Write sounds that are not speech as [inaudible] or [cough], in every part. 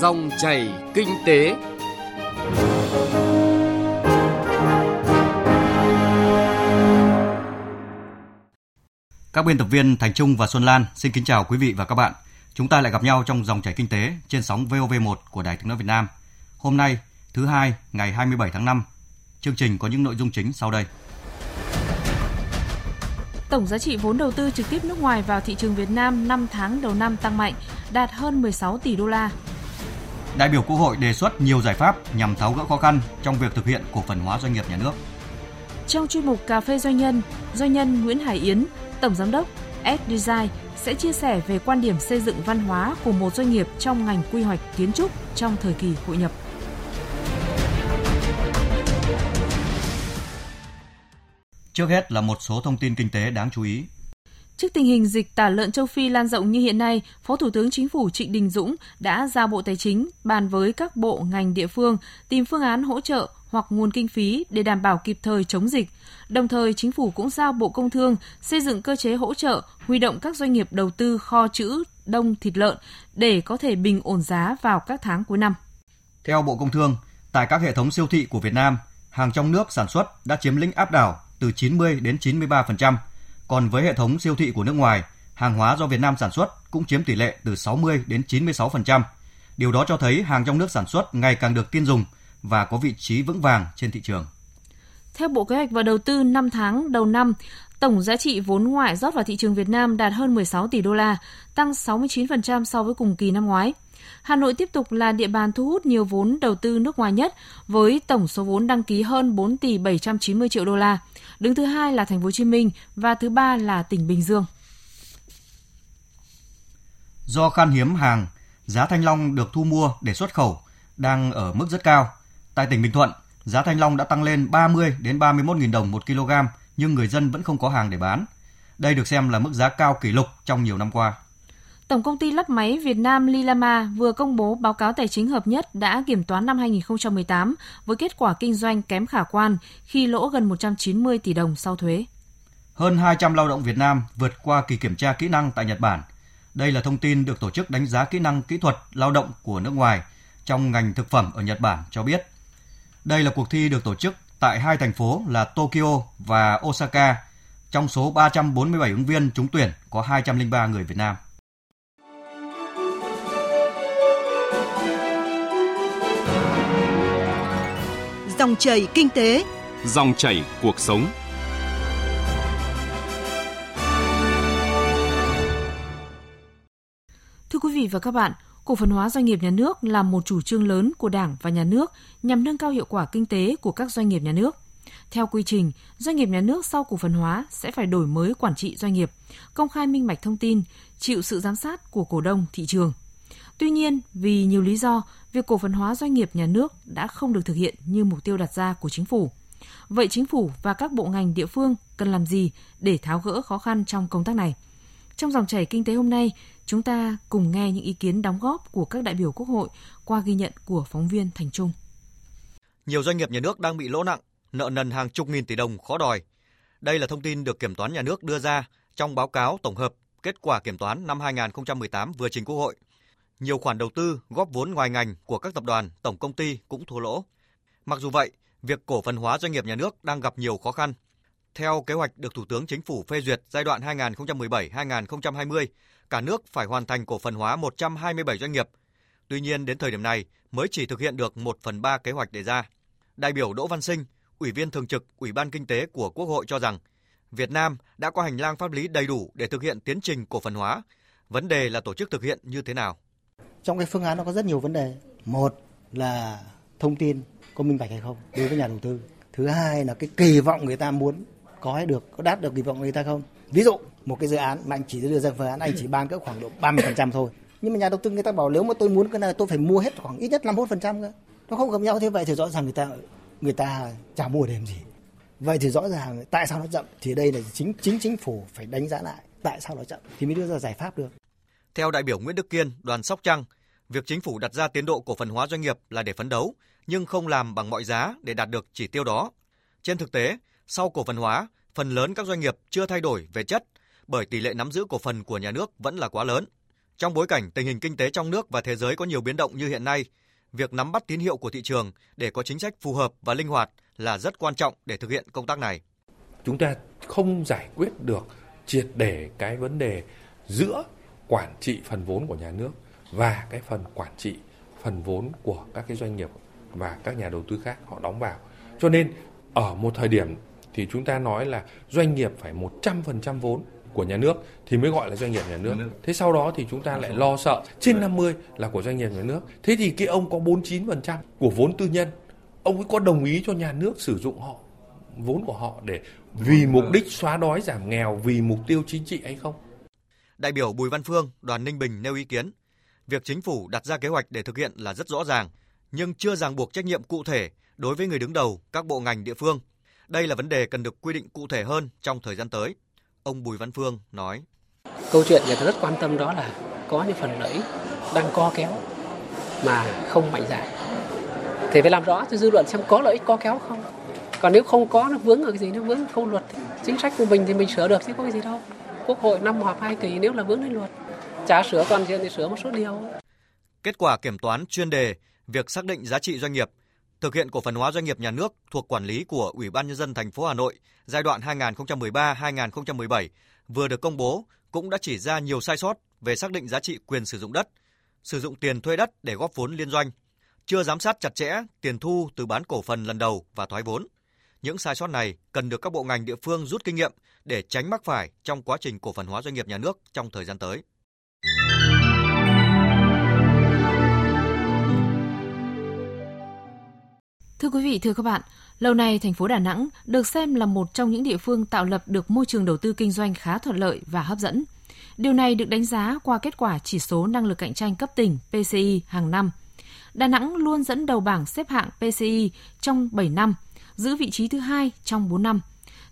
Dòng chảy kinh tế. Các biên tập viên Thành Trung và Xuân Lan xin kính chào quý vị và các bạn. Chúng ta lại gặp nhau trong dòng chảy kinh tế trên sóng VOV1 của Đài Tiếng nói Việt Nam. Hôm nay, thứ hai, ngày 27 tháng 5. Chương trình có những nội dung chính sau đây. Tổng giá trị vốn đầu tư trực tiếp nước ngoài vào thị trường Việt Nam 5 tháng đầu năm tăng mạnh, đạt hơn 16 tỷ đô la. Đại biểu Quốc hội đề xuất nhiều giải pháp nhằm tháo gỡ khó khăn trong việc thực hiện cổ phần hóa doanh nghiệp nhà nước. Trong chuyên mục Cà phê Doanh nhân, doanh nhân Nguyễn Hải Yến, Tổng Giám đốc S-Design sẽ chia sẻ về quan điểm xây dựng văn hóa của một doanh nghiệp trong ngành quy hoạch kiến trúc trong thời kỳ hội nhập. Trước hết là một số thông tin kinh tế đáng chú ý. Trước tình hình dịch tả lợn châu Phi lan rộng như hiện nay, Phó Thủ tướng Chính phủ Trịnh Đình Dũng đã giao Bộ Tài chính bàn với các bộ ngành địa phương tìm phương án hỗ trợ hoặc nguồn kinh phí để đảm bảo kịp thời chống dịch. Đồng thời, chính phủ cũng giao Bộ Công Thương xây dựng cơ chế hỗ trợ, huy động các doanh nghiệp đầu tư kho trữ đông thịt lợn để có thể bình ổn giá vào các tháng cuối năm. Theo Bộ Công Thương, tại các hệ thống siêu thị của Việt Nam, hàng trong nước sản xuất đã chiếm lĩnh áp đảo từ 90 đến 93%, còn với hệ thống siêu thị của nước ngoài, hàng hóa do Việt Nam sản xuất cũng chiếm tỷ lệ từ 60 đến 96%. Điều đó cho thấy hàng trong nước sản xuất ngày càng được tin dùng và có vị trí vững vàng trên thị trường. Theo Bộ Kế hoạch và Đầu tư 5 tháng đầu năm, tổng giá trị vốn ngoại rót vào thị trường Việt Nam đạt hơn 16 tỷ đô la, tăng 69% so với cùng kỳ năm ngoái. Hà Nội tiếp tục là địa bàn thu hút nhiều vốn đầu tư nước ngoài nhất với tổng số vốn đăng ký hơn 4 tỷ 790 triệu đô la. Đứng thứ hai là thành phố Hồ Chí Minh và thứ ba là tỉnh Bình Dương. Do khan hiếm hàng, giá thanh long được thu mua để xuất khẩu đang ở mức rất cao. Tại tỉnh Bình Thuận, giá thanh long đã tăng lên 30 đến 31.000 đồng một kg nhưng người dân vẫn không có hàng để bán. Đây được xem là mức giá cao kỷ lục trong nhiều năm qua. Tổng công ty lắp máy Việt Nam Lilama vừa công bố báo cáo tài chính hợp nhất đã kiểm toán năm 2018 với kết quả kinh doanh kém khả quan khi lỗ gần 190 tỷ đồng sau thuế. Hơn 200 lao động Việt Nam vượt qua kỳ kiểm tra kỹ năng tại Nhật Bản. Đây là thông tin được tổ chức đánh giá kỹ năng kỹ thuật lao động của nước ngoài trong ngành thực phẩm ở Nhật Bản cho biết. Đây là cuộc thi được tổ chức tại hai thành phố là Tokyo và Osaka. Trong số 347 ứng viên trúng tuyển có 203 người Việt Nam. Dòng chảy kinh tế, dòng chảy cuộc sống. Thưa quý vị và các bạn, cổ phần hóa doanh nghiệp nhà nước là một chủ trương lớn của Đảng và nhà nước nhằm nâng cao hiệu quả kinh tế của các doanh nghiệp nhà nước. Theo quy trình, doanh nghiệp nhà nước sau cổ phần hóa sẽ phải đổi mới quản trị doanh nghiệp, công khai minh bạch thông tin, chịu sự giám sát của cổ đông thị trường. Tuy nhiên, vì nhiều lý do, việc cổ phần hóa doanh nghiệp nhà nước đã không được thực hiện như mục tiêu đặt ra của chính phủ. Vậy chính phủ và các bộ ngành địa phương cần làm gì để tháo gỡ khó khăn trong công tác này? Trong dòng chảy kinh tế hôm nay, chúng ta cùng nghe những ý kiến đóng góp của các đại biểu Quốc hội qua ghi nhận của phóng viên Thành Trung. Nhiều doanh nghiệp nhà nước đang bị lỗ nặng, nợ nần hàng chục nghìn tỷ đồng khó đòi. Đây là thông tin được Kiểm toán Nhà nước đưa ra trong báo cáo tổng hợp kết quả kiểm toán năm 2018 vừa trình Quốc hội nhiều khoản đầu tư góp vốn ngoài ngành của các tập đoàn, tổng công ty cũng thua lỗ. Mặc dù vậy, việc cổ phần hóa doanh nghiệp nhà nước đang gặp nhiều khó khăn. Theo kế hoạch được Thủ tướng Chính phủ phê duyệt giai đoạn 2017-2020, cả nước phải hoàn thành cổ phần hóa 127 doanh nghiệp. Tuy nhiên, đến thời điểm này mới chỉ thực hiện được 1 phần 3 kế hoạch đề ra. Đại biểu Đỗ Văn Sinh, Ủy viên Thường trực Ủy ban Kinh tế của Quốc hội cho rằng, Việt Nam đã có hành lang pháp lý đầy đủ để thực hiện tiến trình cổ phần hóa. Vấn đề là tổ chức thực hiện như thế nào trong cái phương án nó có rất nhiều vấn đề. Một là thông tin có minh bạch hay không đối với nhà đầu tư. Thứ hai là cái kỳ vọng người ta muốn có hay được, có đạt được kỳ vọng người ta không. Ví dụ, một cái dự án mà anh chỉ đưa ra phương án, anh chỉ ban cỡ khoảng độ 30% thôi. Nhưng mà nhà đầu tư người ta bảo nếu mà tôi muốn cái này, tôi phải mua hết khoảng ít nhất 51% cơ. Nó không gặp nhau thế, vậy thì rõ ràng người ta người ta chả mua để làm gì. Vậy thì rõ ràng tại sao nó chậm? Thì đây là chính chính chính phủ phải đánh giá lại tại sao nó chậm thì mới đưa ra giải pháp được theo đại biểu Nguyễn Đức Kiên, đoàn Sóc Trăng, việc chính phủ đặt ra tiến độ cổ phần hóa doanh nghiệp là để phấn đấu, nhưng không làm bằng mọi giá để đạt được chỉ tiêu đó. Trên thực tế, sau cổ phần hóa, phần lớn các doanh nghiệp chưa thay đổi về chất bởi tỷ lệ nắm giữ cổ phần của nhà nước vẫn là quá lớn. Trong bối cảnh tình hình kinh tế trong nước và thế giới có nhiều biến động như hiện nay, việc nắm bắt tín hiệu của thị trường để có chính sách phù hợp và linh hoạt là rất quan trọng để thực hiện công tác này. Chúng ta không giải quyết được triệt để cái vấn đề giữa quản trị phần vốn của nhà nước và cái phần quản trị phần vốn của các cái doanh nghiệp và các nhà đầu tư khác họ đóng vào. Cho nên ở một thời điểm thì chúng ta nói là doanh nghiệp phải 100% vốn của nhà nước thì mới gọi là doanh nghiệp nhà nước. Thế sau đó thì chúng ta lại lo sợ trên 50 là của doanh nghiệp nhà nước. Thế thì cái ông có 49% của vốn tư nhân, ông ấy có đồng ý cho nhà nước sử dụng họ vốn của họ để vì mục đích xóa đói giảm nghèo vì mục tiêu chính trị hay không? Đại biểu Bùi Văn Phương, đoàn Ninh Bình nêu ý kiến, việc chính phủ đặt ra kế hoạch để thực hiện là rất rõ ràng, nhưng chưa ràng buộc trách nhiệm cụ thể đối với người đứng đầu các bộ ngành địa phương. Đây là vấn đề cần được quy định cụ thể hơn trong thời gian tới. Ông Bùi Văn Phương nói. Câu chuyện người ta rất quan tâm đó là có những phần lợi đang co kéo mà không mạnh dạn. Thì phải làm rõ cho dư luận xem có lợi ích co kéo không. Còn nếu không có nó vướng ở cái gì nó vướng khâu luật. Chính sách của mình thì mình sửa được chứ có cái gì đâu. Quốc hội năm họp hai kỳ nếu là vướng đến luật. Chả sửa toàn diện thì sửa một số điều. Kết quả kiểm toán chuyên đề việc xác định giá trị doanh nghiệp thực hiện cổ phần hóa doanh nghiệp nhà nước thuộc quản lý của Ủy ban nhân dân thành phố Hà Nội giai đoạn 2013-2017 vừa được công bố cũng đã chỉ ra nhiều sai sót về xác định giá trị quyền sử dụng đất, sử dụng tiền thuê đất để góp vốn liên doanh, chưa giám sát chặt chẽ tiền thu từ bán cổ phần lần đầu và thoái vốn. Những sai sót này cần được các bộ ngành địa phương rút kinh nghiệm để tránh mắc phải trong quá trình cổ phần hóa doanh nghiệp nhà nước trong thời gian tới. Thưa quý vị, thưa các bạn, lâu nay thành phố Đà Nẵng được xem là một trong những địa phương tạo lập được môi trường đầu tư kinh doanh khá thuận lợi và hấp dẫn. Điều này được đánh giá qua kết quả chỉ số năng lực cạnh tranh cấp tỉnh PCI hàng năm. Đà Nẵng luôn dẫn đầu bảng xếp hạng PCI trong 7 năm, giữ vị trí thứ hai trong 4 năm.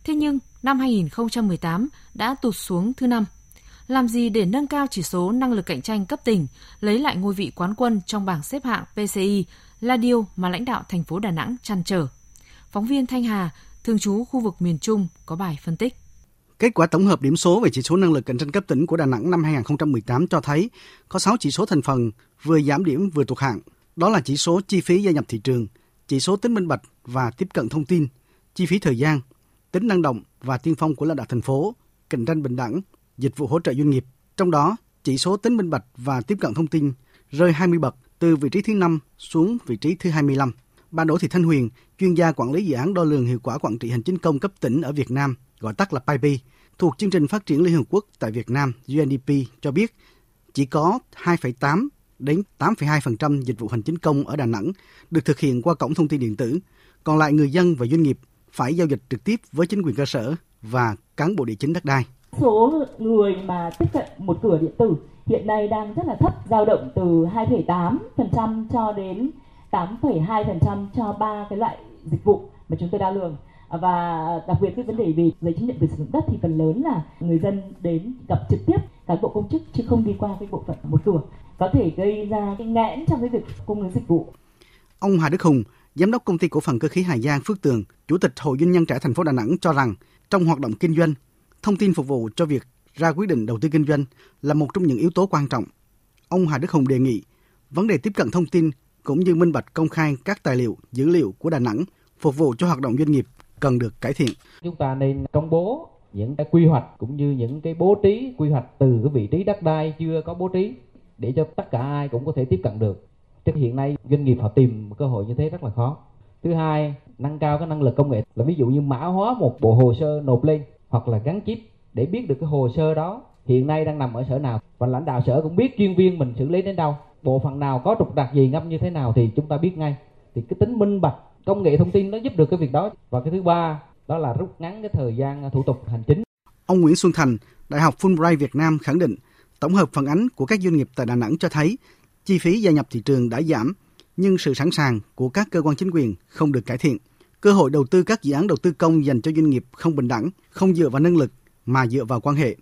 Thế nhưng, năm 2018 đã tụt xuống thứ năm. Làm gì để nâng cao chỉ số năng lực cạnh tranh cấp tỉnh, lấy lại ngôi vị quán quân trong bảng xếp hạng PCI là điều mà lãnh đạo thành phố Đà Nẵng chăn trở. Phóng viên Thanh Hà, thường trú khu vực miền Trung có bài phân tích. Kết quả tổng hợp điểm số về chỉ số năng lực cạnh tranh cấp tỉnh của Đà Nẵng năm 2018 cho thấy có 6 chỉ số thành phần vừa giảm điểm vừa tụt hạng. Đó là chỉ số chi phí gia nhập thị trường, chỉ số tính minh bạch và tiếp cận thông tin, chi phí thời gian, tính năng động và tiên phong của lãnh đạo thành phố, cạnh tranh bình đẳng, dịch vụ hỗ trợ doanh nghiệp. Trong đó, chỉ số tính minh bạch và tiếp cận thông tin rơi 20 bậc từ vị trí thứ 5 xuống vị trí thứ 25. Bà Đỗ Thị Thanh Huyền, chuyên gia quản lý dự án đo lường hiệu quả quản trị hành chính công cấp tỉnh ở Việt Nam, gọi tắt là PIP, thuộc chương trình phát triển Liên Hợp Quốc tại Việt Nam UNDP cho biết chỉ có 2,8 đến 8,2% dịch vụ hành chính công ở Đà Nẵng được thực hiện qua cổng thông tin điện tử, còn lại người dân và doanh nghiệp phải giao dịch trực tiếp với chính quyền cơ sở và cán bộ địa chính đất đai. Số người mà tiếp cận một cửa điện tử hiện nay đang rất là thấp, dao động từ 2,8% cho đến 8,2% cho ba cái loại dịch vụ mà chúng tôi đo lường và đặc biệt cái vấn đề về giấy chứng nhận quyền sử dụng đất thì phần lớn là người dân đến gặp trực tiếp cán bộ công chức chứ không đi qua cái bộ phận một cửa có thể gây ra cái nghẽn trong cái việc cung ứng dịch vụ. Ông Hà Đức Hùng, giám đốc công ty cổ phần cơ khí Hà Giang Phước Tường, chủ tịch Hội doanh nhân trẻ thành phố Đà Nẵng cho rằng trong hoạt động kinh doanh, thông tin phục vụ cho việc ra quyết định đầu tư kinh doanh là một trong những yếu tố quan trọng. Ông Hà Đức Hùng đề nghị vấn đề tiếp cận thông tin cũng như minh bạch công khai các tài liệu, dữ liệu của Đà Nẵng phục vụ cho hoạt động doanh nghiệp cần được cải thiện. Chúng ta nên công bố những cái quy hoạch cũng như những cái bố trí quy hoạch từ cái vị trí đất đai chưa có bố trí để cho tất cả ai cũng có thể tiếp cận được. Chứ hiện nay doanh nghiệp họ tìm cơ hội như thế rất là khó. Thứ hai, nâng cao cái năng lực công nghệ. Là ví dụ như mã hóa một bộ hồ sơ nộp lên hoặc là gắn chip để biết được cái hồ sơ đó hiện nay đang nằm ở sở nào. Và lãnh đạo sở cũng biết chuyên viên mình xử lý đến đâu. Bộ phận nào có trục trặc gì ngâm như thế nào thì chúng ta biết ngay. Thì cái tính minh bạch công nghệ thông tin nó giúp được cái việc đó. Và cái thứ ba đó là rút ngắn cái thời gian à, thủ tục hành chính. Ông Nguyễn Xuân Thành Đại học Fulbright Việt Nam khẳng định tổng hợp phản ánh của các doanh nghiệp tại Đà Nẵng cho thấy chi phí gia nhập thị trường đã giảm nhưng sự sẵn sàng của các cơ quan chính quyền không được cải thiện cơ hội đầu tư các dự án đầu tư công dành cho doanh nghiệp không bình đẳng không dựa vào năng lực mà dựa vào quan hệ.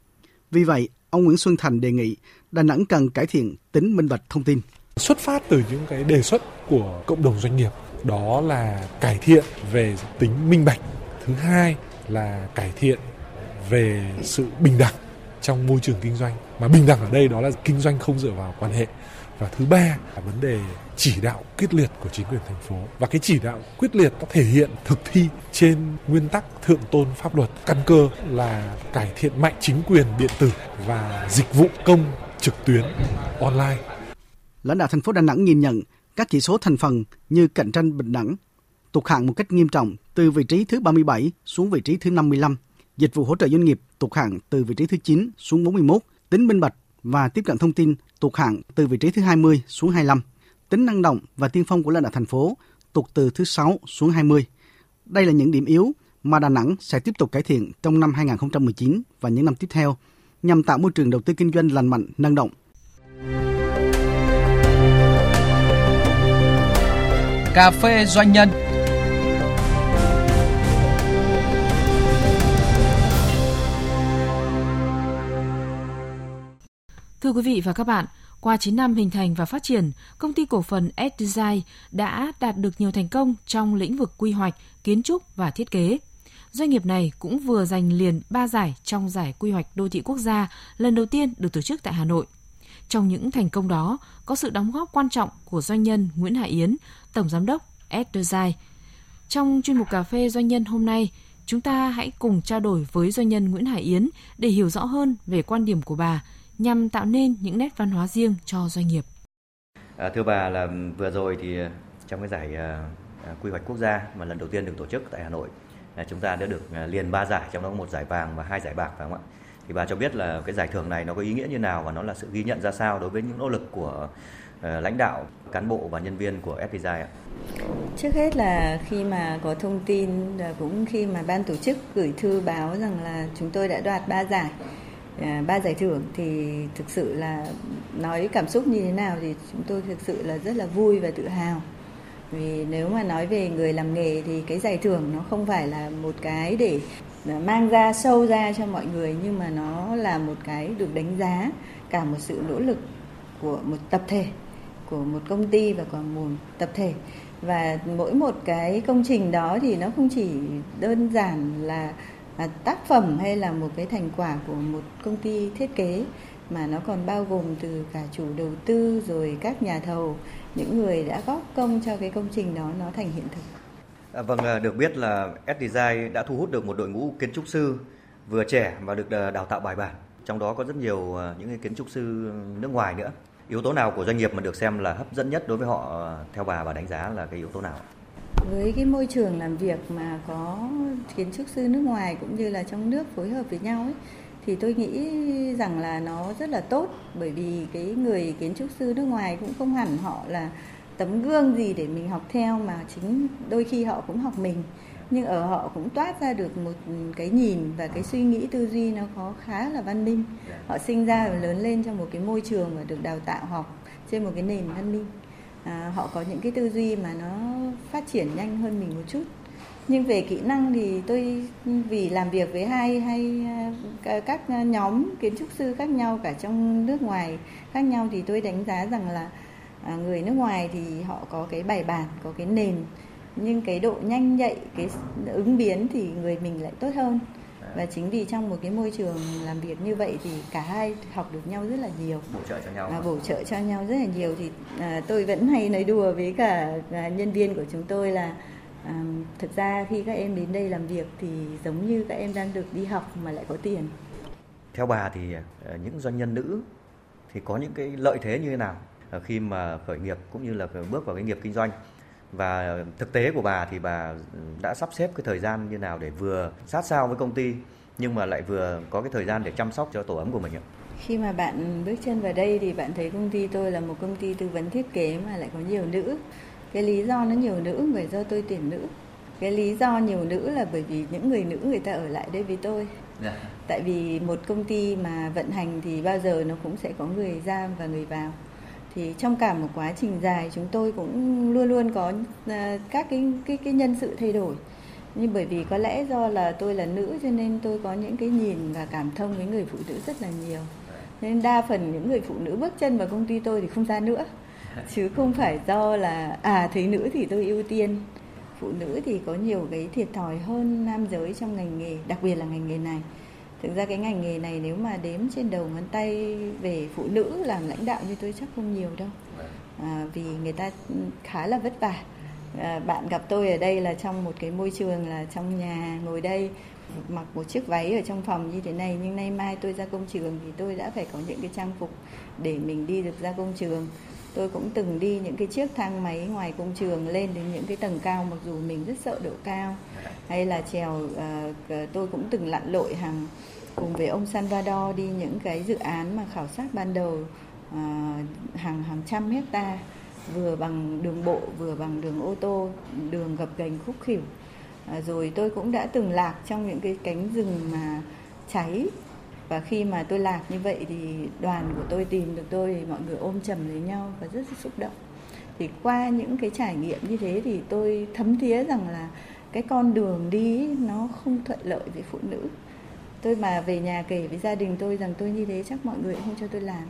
Vì vậy, ông Nguyễn Xuân Thành đề nghị Đà Nẵng cần cải thiện tính minh bạch thông tin. Xuất phát từ những cái đề xuất của cộng đồng doanh nghiệp đó là cải thiện về tính minh bạch. Thứ hai là cải thiện về sự bình đẳng trong môi trường kinh doanh mà bình đẳng ở đây đó là kinh doanh không dựa vào quan hệ và thứ ba là vấn đề chỉ đạo quyết liệt của chính quyền thành phố. Và cái chỉ đạo quyết liệt nó thể hiện thực thi trên nguyên tắc thượng tôn pháp luật. Căn cơ là cải thiện mạnh chính quyền điện tử và dịch vụ công trực tuyến online. Lãnh đạo thành phố Đà Nẵng nhìn nhận các chỉ số thành phần như cạnh tranh bình đẳng tụt hạng một cách nghiêm trọng từ vị trí thứ 37 xuống vị trí thứ 55, dịch vụ hỗ trợ doanh nghiệp tụt hạng từ vị trí thứ 9 xuống 41, tính minh bạch và tiếp cận thông tin tụt hạng từ vị trí thứ 20 xuống 25, tính năng động và tiên phong của lãnh đạo thành phố tụt từ thứ 6 xuống 20. Đây là những điểm yếu mà Đà Nẵng sẽ tiếp tục cải thiện trong năm 2019 và những năm tiếp theo nhằm tạo môi trường đầu tư kinh doanh lành mạnh, năng động Cà phê doanh nhân. Thưa quý vị và các bạn, qua 9 năm hình thành và phát triển, công ty cổ phần S-Design đã đạt được nhiều thành công trong lĩnh vực quy hoạch, kiến trúc và thiết kế. Doanh nghiệp này cũng vừa giành liền 3 giải trong giải quy hoạch đô thị quốc gia lần đầu tiên được tổ chức tại Hà Nội. Trong những thành công đó có sự đóng góp quan trọng của doanh nhân Nguyễn Hải Yến, Tổng Giám đốc Edderzai. Trong chuyên mục Cà phê Doanh nhân hôm nay, chúng ta hãy cùng trao đổi với doanh nhân Nguyễn Hải Yến để hiểu rõ hơn về quan điểm của bà nhằm tạo nên những nét văn hóa riêng cho doanh nghiệp. À, thưa bà là vừa rồi thì à, trong cái giải uh, quy hoạch quốc gia mà lần đầu tiên được tổ chức tại Hà Nội là chúng ta đã được liền ba giải trong đó có một giải vàng và hai giải bạc phải không ạ? Thì bà cho biết là cái giải thưởng này nó có ý nghĩa như nào và nó là sự ghi nhận ra sao đối với những nỗ lực của uh, lãnh đạo, cán bộ và nhân viên của FPGI ạ? Trước hết là khi mà có thông tin cũng khi mà ban tổ chức gửi thư báo rằng là chúng tôi đã đoạt ba giải à, À, ba giải thưởng thì thực sự là nói cảm xúc như thế nào thì chúng tôi thực sự là rất là vui và tự hào. Vì nếu mà nói về người làm nghề thì cái giải thưởng nó không phải là một cái để à, mang ra sâu ra cho mọi người, nhưng mà nó là một cái được đánh giá cả một sự nỗ lực của một tập thể, của một công ty và của một tập thể. Và mỗi một cái công trình đó thì nó không chỉ đơn giản là À, tác phẩm hay là một cái thành quả của một công ty thiết kế mà nó còn bao gồm từ cả chủ đầu tư rồi các nhà thầu những người đã góp công cho cái công trình đó nó thành hiện thực. À, vâng, à, được biết là S-Design đã thu hút được một đội ngũ kiến trúc sư vừa trẻ và được à, đào tạo bài bản. Trong đó có rất nhiều những kiến trúc sư nước ngoài nữa. Yếu tố nào của doanh nghiệp mà được xem là hấp dẫn nhất đối với họ theo bà và đánh giá là cái yếu tố nào? Với cái môi trường làm việc mà có kiến trúc sư nước ngoài cũng như là trong nước phối hợp với nhau ấy, thì tôi nghĩ rằng là nó rất là tốt. Bởi vì cái người kiến trúc sư nước ngoài cũng không hẳn họ là tấm gương gì để mình học theo mà chính đôi khi họ cũng học mình. Nhưng ở họ cũng toát ra được một cái nhìn và cái suy nghĩ tư duy nó có khá là văn minh. Họ sinh ra và lớn lên trong một cái môi trường và được đào tạo học trên một cái nền văn minh à, họ có những cái tư duy mà nó phát triển nhanh hơn mình một chút. Nhưng về kỹ năng thì tôi vì làm việc với hai hay à, các nhóm kiến trúc sư khác nhau cả trong nước ngoài khác nhau thì tôi đánh giá rằng là à, người nước ngoài thì họ có cái bài bản có cái nền. Nhưng cái độ nhanh nhạy cái ứng biến thì người mình lại tốt hơn và chính vì trong một cái môi trường làm việc như vậy thì cả hai học được nhau rất là nhiều. Bổ trợ cho nhau. Và bổ trợ cho nhau rất là nhiều thì à, tôi vẫn hay nói đùa với cả à, nhân viên của chúng tôi là à, thực ra khi các em đến đây làm việc thì giống như các em đang được đi học mà lại có tiền. Theo bà thì à, những doanh nhân nữ thì có những cái lợi thế như thế nào khi mà khởi nghiệp cũng như là bước vào cái nghiệp kinh doanh và thực tế của bà thì bà đã sắp xếp cái thời gian như nào để vừa sát sao với công ty nhưng mà lại vừa có cái thời gian để chăm sóc cho tổ ấm của mình ạ? Khi mà bạn bước chân vào đây thì bạn thấy công ty tôi là một công ty tư vấn thiết kế mà lại có nhiều nữ. Cái lý do nó nhiều nữ bởi do tôi tuyển nữ. Cái lý do nhiều nữ là bởi vì những người nữ người ta ở lại đây với tôi. Yeah. Dạ. Tại vì một công ty mà vận hành thì bao giờ nó cũng sẽ có người ra và người vào thì trong cả một quá trình dài, chúng tôi cũng luôn luôn có à, các cái cái cái nhân sự thay đổi. Nhưng bởi vì có lẽ do là tôi là nữ cho nên tôi có những cái nhìn và cảm thông với người phụ nữ rất là nhiều. Nên đa phần những người phụ nữ bước chân vào công ty tôi thì không ra nữa. Chứ không phải do là à thấy nữ thì tôi ưu tiên. Phụ nữ thì có nhiều cái thiệt thòi hơn nam giới trong ngành nghề, đặc biệt là ngành nghề này thực ra cái ngành nghề này nếu mà đếm trên đầu ngón tay về phụ nữ làm lãnh đạo như tôi chắc không nhiều đâu. À, vì người ta khá là vất vả. À, bạn gặp tôi ở đây là trong một cái môi trường là trong nhà ngồi đây mặc một chiếc váy ở trong phòng như thế này nhưng nay mai tôi ra công trường thì tôi đã phải có những cái trang phục để mình đi được ra công trường tôi cũng từng đi những cái chiếc thang máy ngoài công trường lên đến những cái tầng cao mặc dù mình rất sợ độ cao. Hay là trèo uh, tôi cũng từng lặn lội hàng cùng với ông Salvador đi những cái dự án mà khảo sát ban đầu uh, hàng hàng trăm hecta vừa bằng đường bộ vừa bằng đường ô tô đường gập ghềnh khúc khỉu. Uh, rồi tôi cũng đã từng lạc trong những cái cánh rừng mà cháy và khi mà tôi lạc như vậy thì đoàn của tôi tìm được tôi thì mọi người ôm chầm lấy nhau và rất, rất xúc động. Thì qua những cái trải nghiệm như thế thì tôi thấm thía rằng là cái con đường đi nó không thuận lợi với phụ nữ. Tôi mà về nhà kể với gia đình tôi rằng tôi như thế chắc mọi người không cho tôi làm.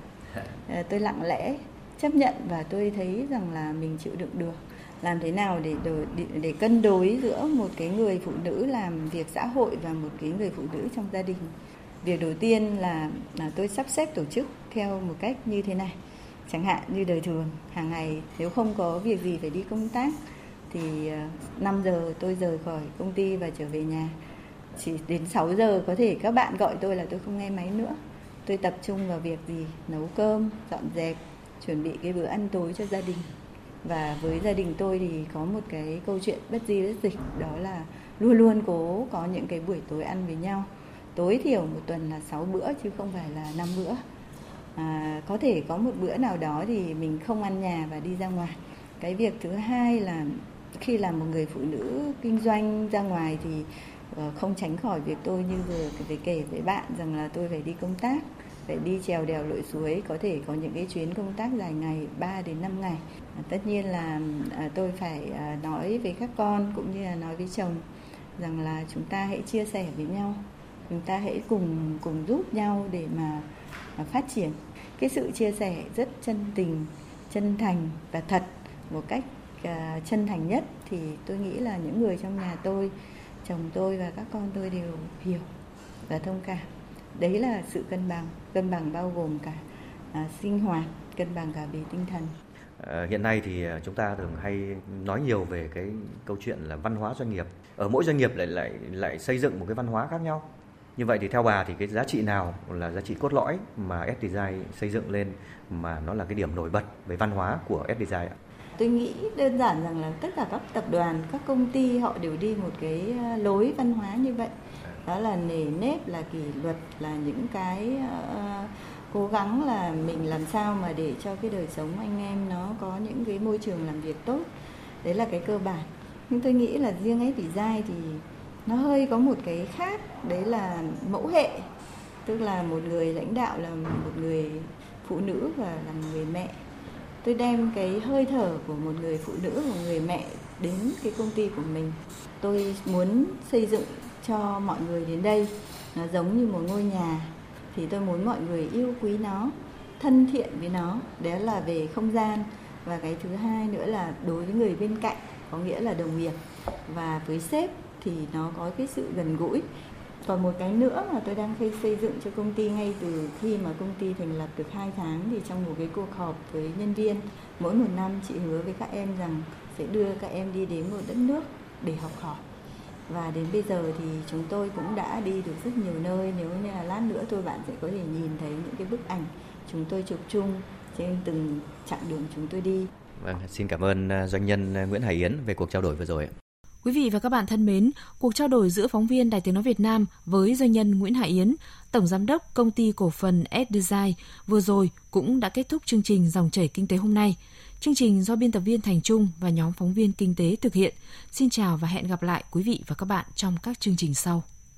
À, [laughs] tôi lặng lẽ chấp nhận và tôi thấy rằng là mình chịu đựng được. Làm thế nào để để, để cân đối giữa một cái người phụ nữ làm việc xã hội và một cái người phụ nữ trong gia đình việc đầu tiên là, là tôi sắp xếp tổ chức theo một cách như thế này. Chẳng hạn như đời thường hàng ngày nếu không có việc gì phải đi công tác thì ờ, 5 giờ tôi rời khỏi công ty và trở về nhà. Chỉ đến 6 giờ có thể các bạn gọi tôi là tôi không nghe máy nữa. Tôi tập trung vào việc gì? Nấu cơm dọn dẹp chuẩn bị cái bữa ăn tối cho gia đình. Và với gia đình tôi thì có một cái câu chuyện bất di bất dịch đó là luôn luôn cố có những cái buổi tối ăn với nhau tối thiểu một tuần là 6 bữa chứ không phải là 5 bữa. À, có thể có một bữa nào đó thì mình không ăn nhà và đi ra ngoài. Cái việc thứ hai là khi làm một người phụ nữ kinh doanh ra ngoài thì ờ, không tránh khỏi việc tôi như vừa phải kể với bạn rằng là tôi phải đi công tác phải đi trèo đèo lội suối có thể có những cái chuyến công tác dài ngày 3 đến 5 ngày. À, tất nhiên là à, tôi phải à, nói với các con cũng như là nói với chồng rằng là chúng ta hãy chia sẻ với nhau chúng ta hãy cùng cùng giúp nhau để mà, mà phát triển. Cái sự chia sẻ rất chân tình chân thành và thật một cách uh, chân thành nhất thì tôi nghĩ là những người trong nhà tôi chồng tôi và các con tôi đều hiểu và thông cảm. Đấy là sự cân bằng cân bằng bao gồm cả uh, sinh hoạt cân bằng cả về tinh thần. Ờ, hiện nay thì à, chúng ta thường hay nói nhiều về cái câu chuyện là văn hóa doanh nghiệp. Ở mỗi doanh nghiệp lại lại lại xây dựng một cái văn hóa khác nhau như vậy thì theo bà thì cái giá trị nào là giá trị cốt lõi mà S Design xây dựng lên mà nó là cái điểm nổi bật về văn hóa của S Design ạ? Tôi nghĩ đơn giản rằng là tất cả các tập đoàn, các công ty họ đều đi một cái ờ, lối văn hóa như vậy. Đó là nề nếp, là kỷ luật, là những cái uh, cố gắng là mình làm sao mà để cho cái đời sống anh em nó có những cái môi trường làm việc tốt. Đấy là cái cơ bản. Nhưng tôi nghĩ là riêng S Design thì nó hơi có một cái khác, đấy là mẫu hệ. Tức là một người lãnh đạo là một người phụ nữ và là một người mẹ. Tôi đem cái hơi thở của một người phụ nữ, một người mẹ đến cái công ty của mình. Tôi muốn xây dựng cho mọi người đến đây. Nó giống như một ngôi nhà. Thì tôi muốn mọi người yêu quý nó, thân thiện với nó. Đấy là về không gian. Và cái thứ hai nữa là đối với người bên cạnh, có nghĩa là đồng nghiệp. Và với sếp thì nó có cái sự gần gũi còn một cái nữa mà tôi đang xây dựng cho công ty ngay từ khi mà công ty thành lập được 2 tháng thì trong một cái cuộc họp với nhân viên mỗi một năm chị hứa với các em rằng sẽ đưa các em đi đến một đất nước để học hỏi và đến bây giờ thì chúng tôi cũng đã đi được rất nhiều nơi nếu như là lát nữa tôi bạn sẽ có thể nhìn thấy những cái bức ảnh chúng tôi chụp chung trên từng chặng đường chúng tôi đi. Vâng, xin cảm ơn à, doanh nhân à, Nguyễn Hải Yến về cuộc trao đổi vừa rồi. Quý vị và các bạn thân mến, cuộc trao đổi giữa phóng viên Đài Tiếng Nói Việt Nam với doanh nhân Nguyễn Hải Yến, Tổng Giám đốc Công ty Cổ phần S-Design vừa rồi cũng đã kết thúc chương trình Dòng chảy Kinh tế hôm nay. Chương trình do biên tập viên Thành Trung và nhóm phóng viên Kinh tế thực hiện. Xin chào và hẹn gặp lại quý vị và các bạn trong các chương trình sau.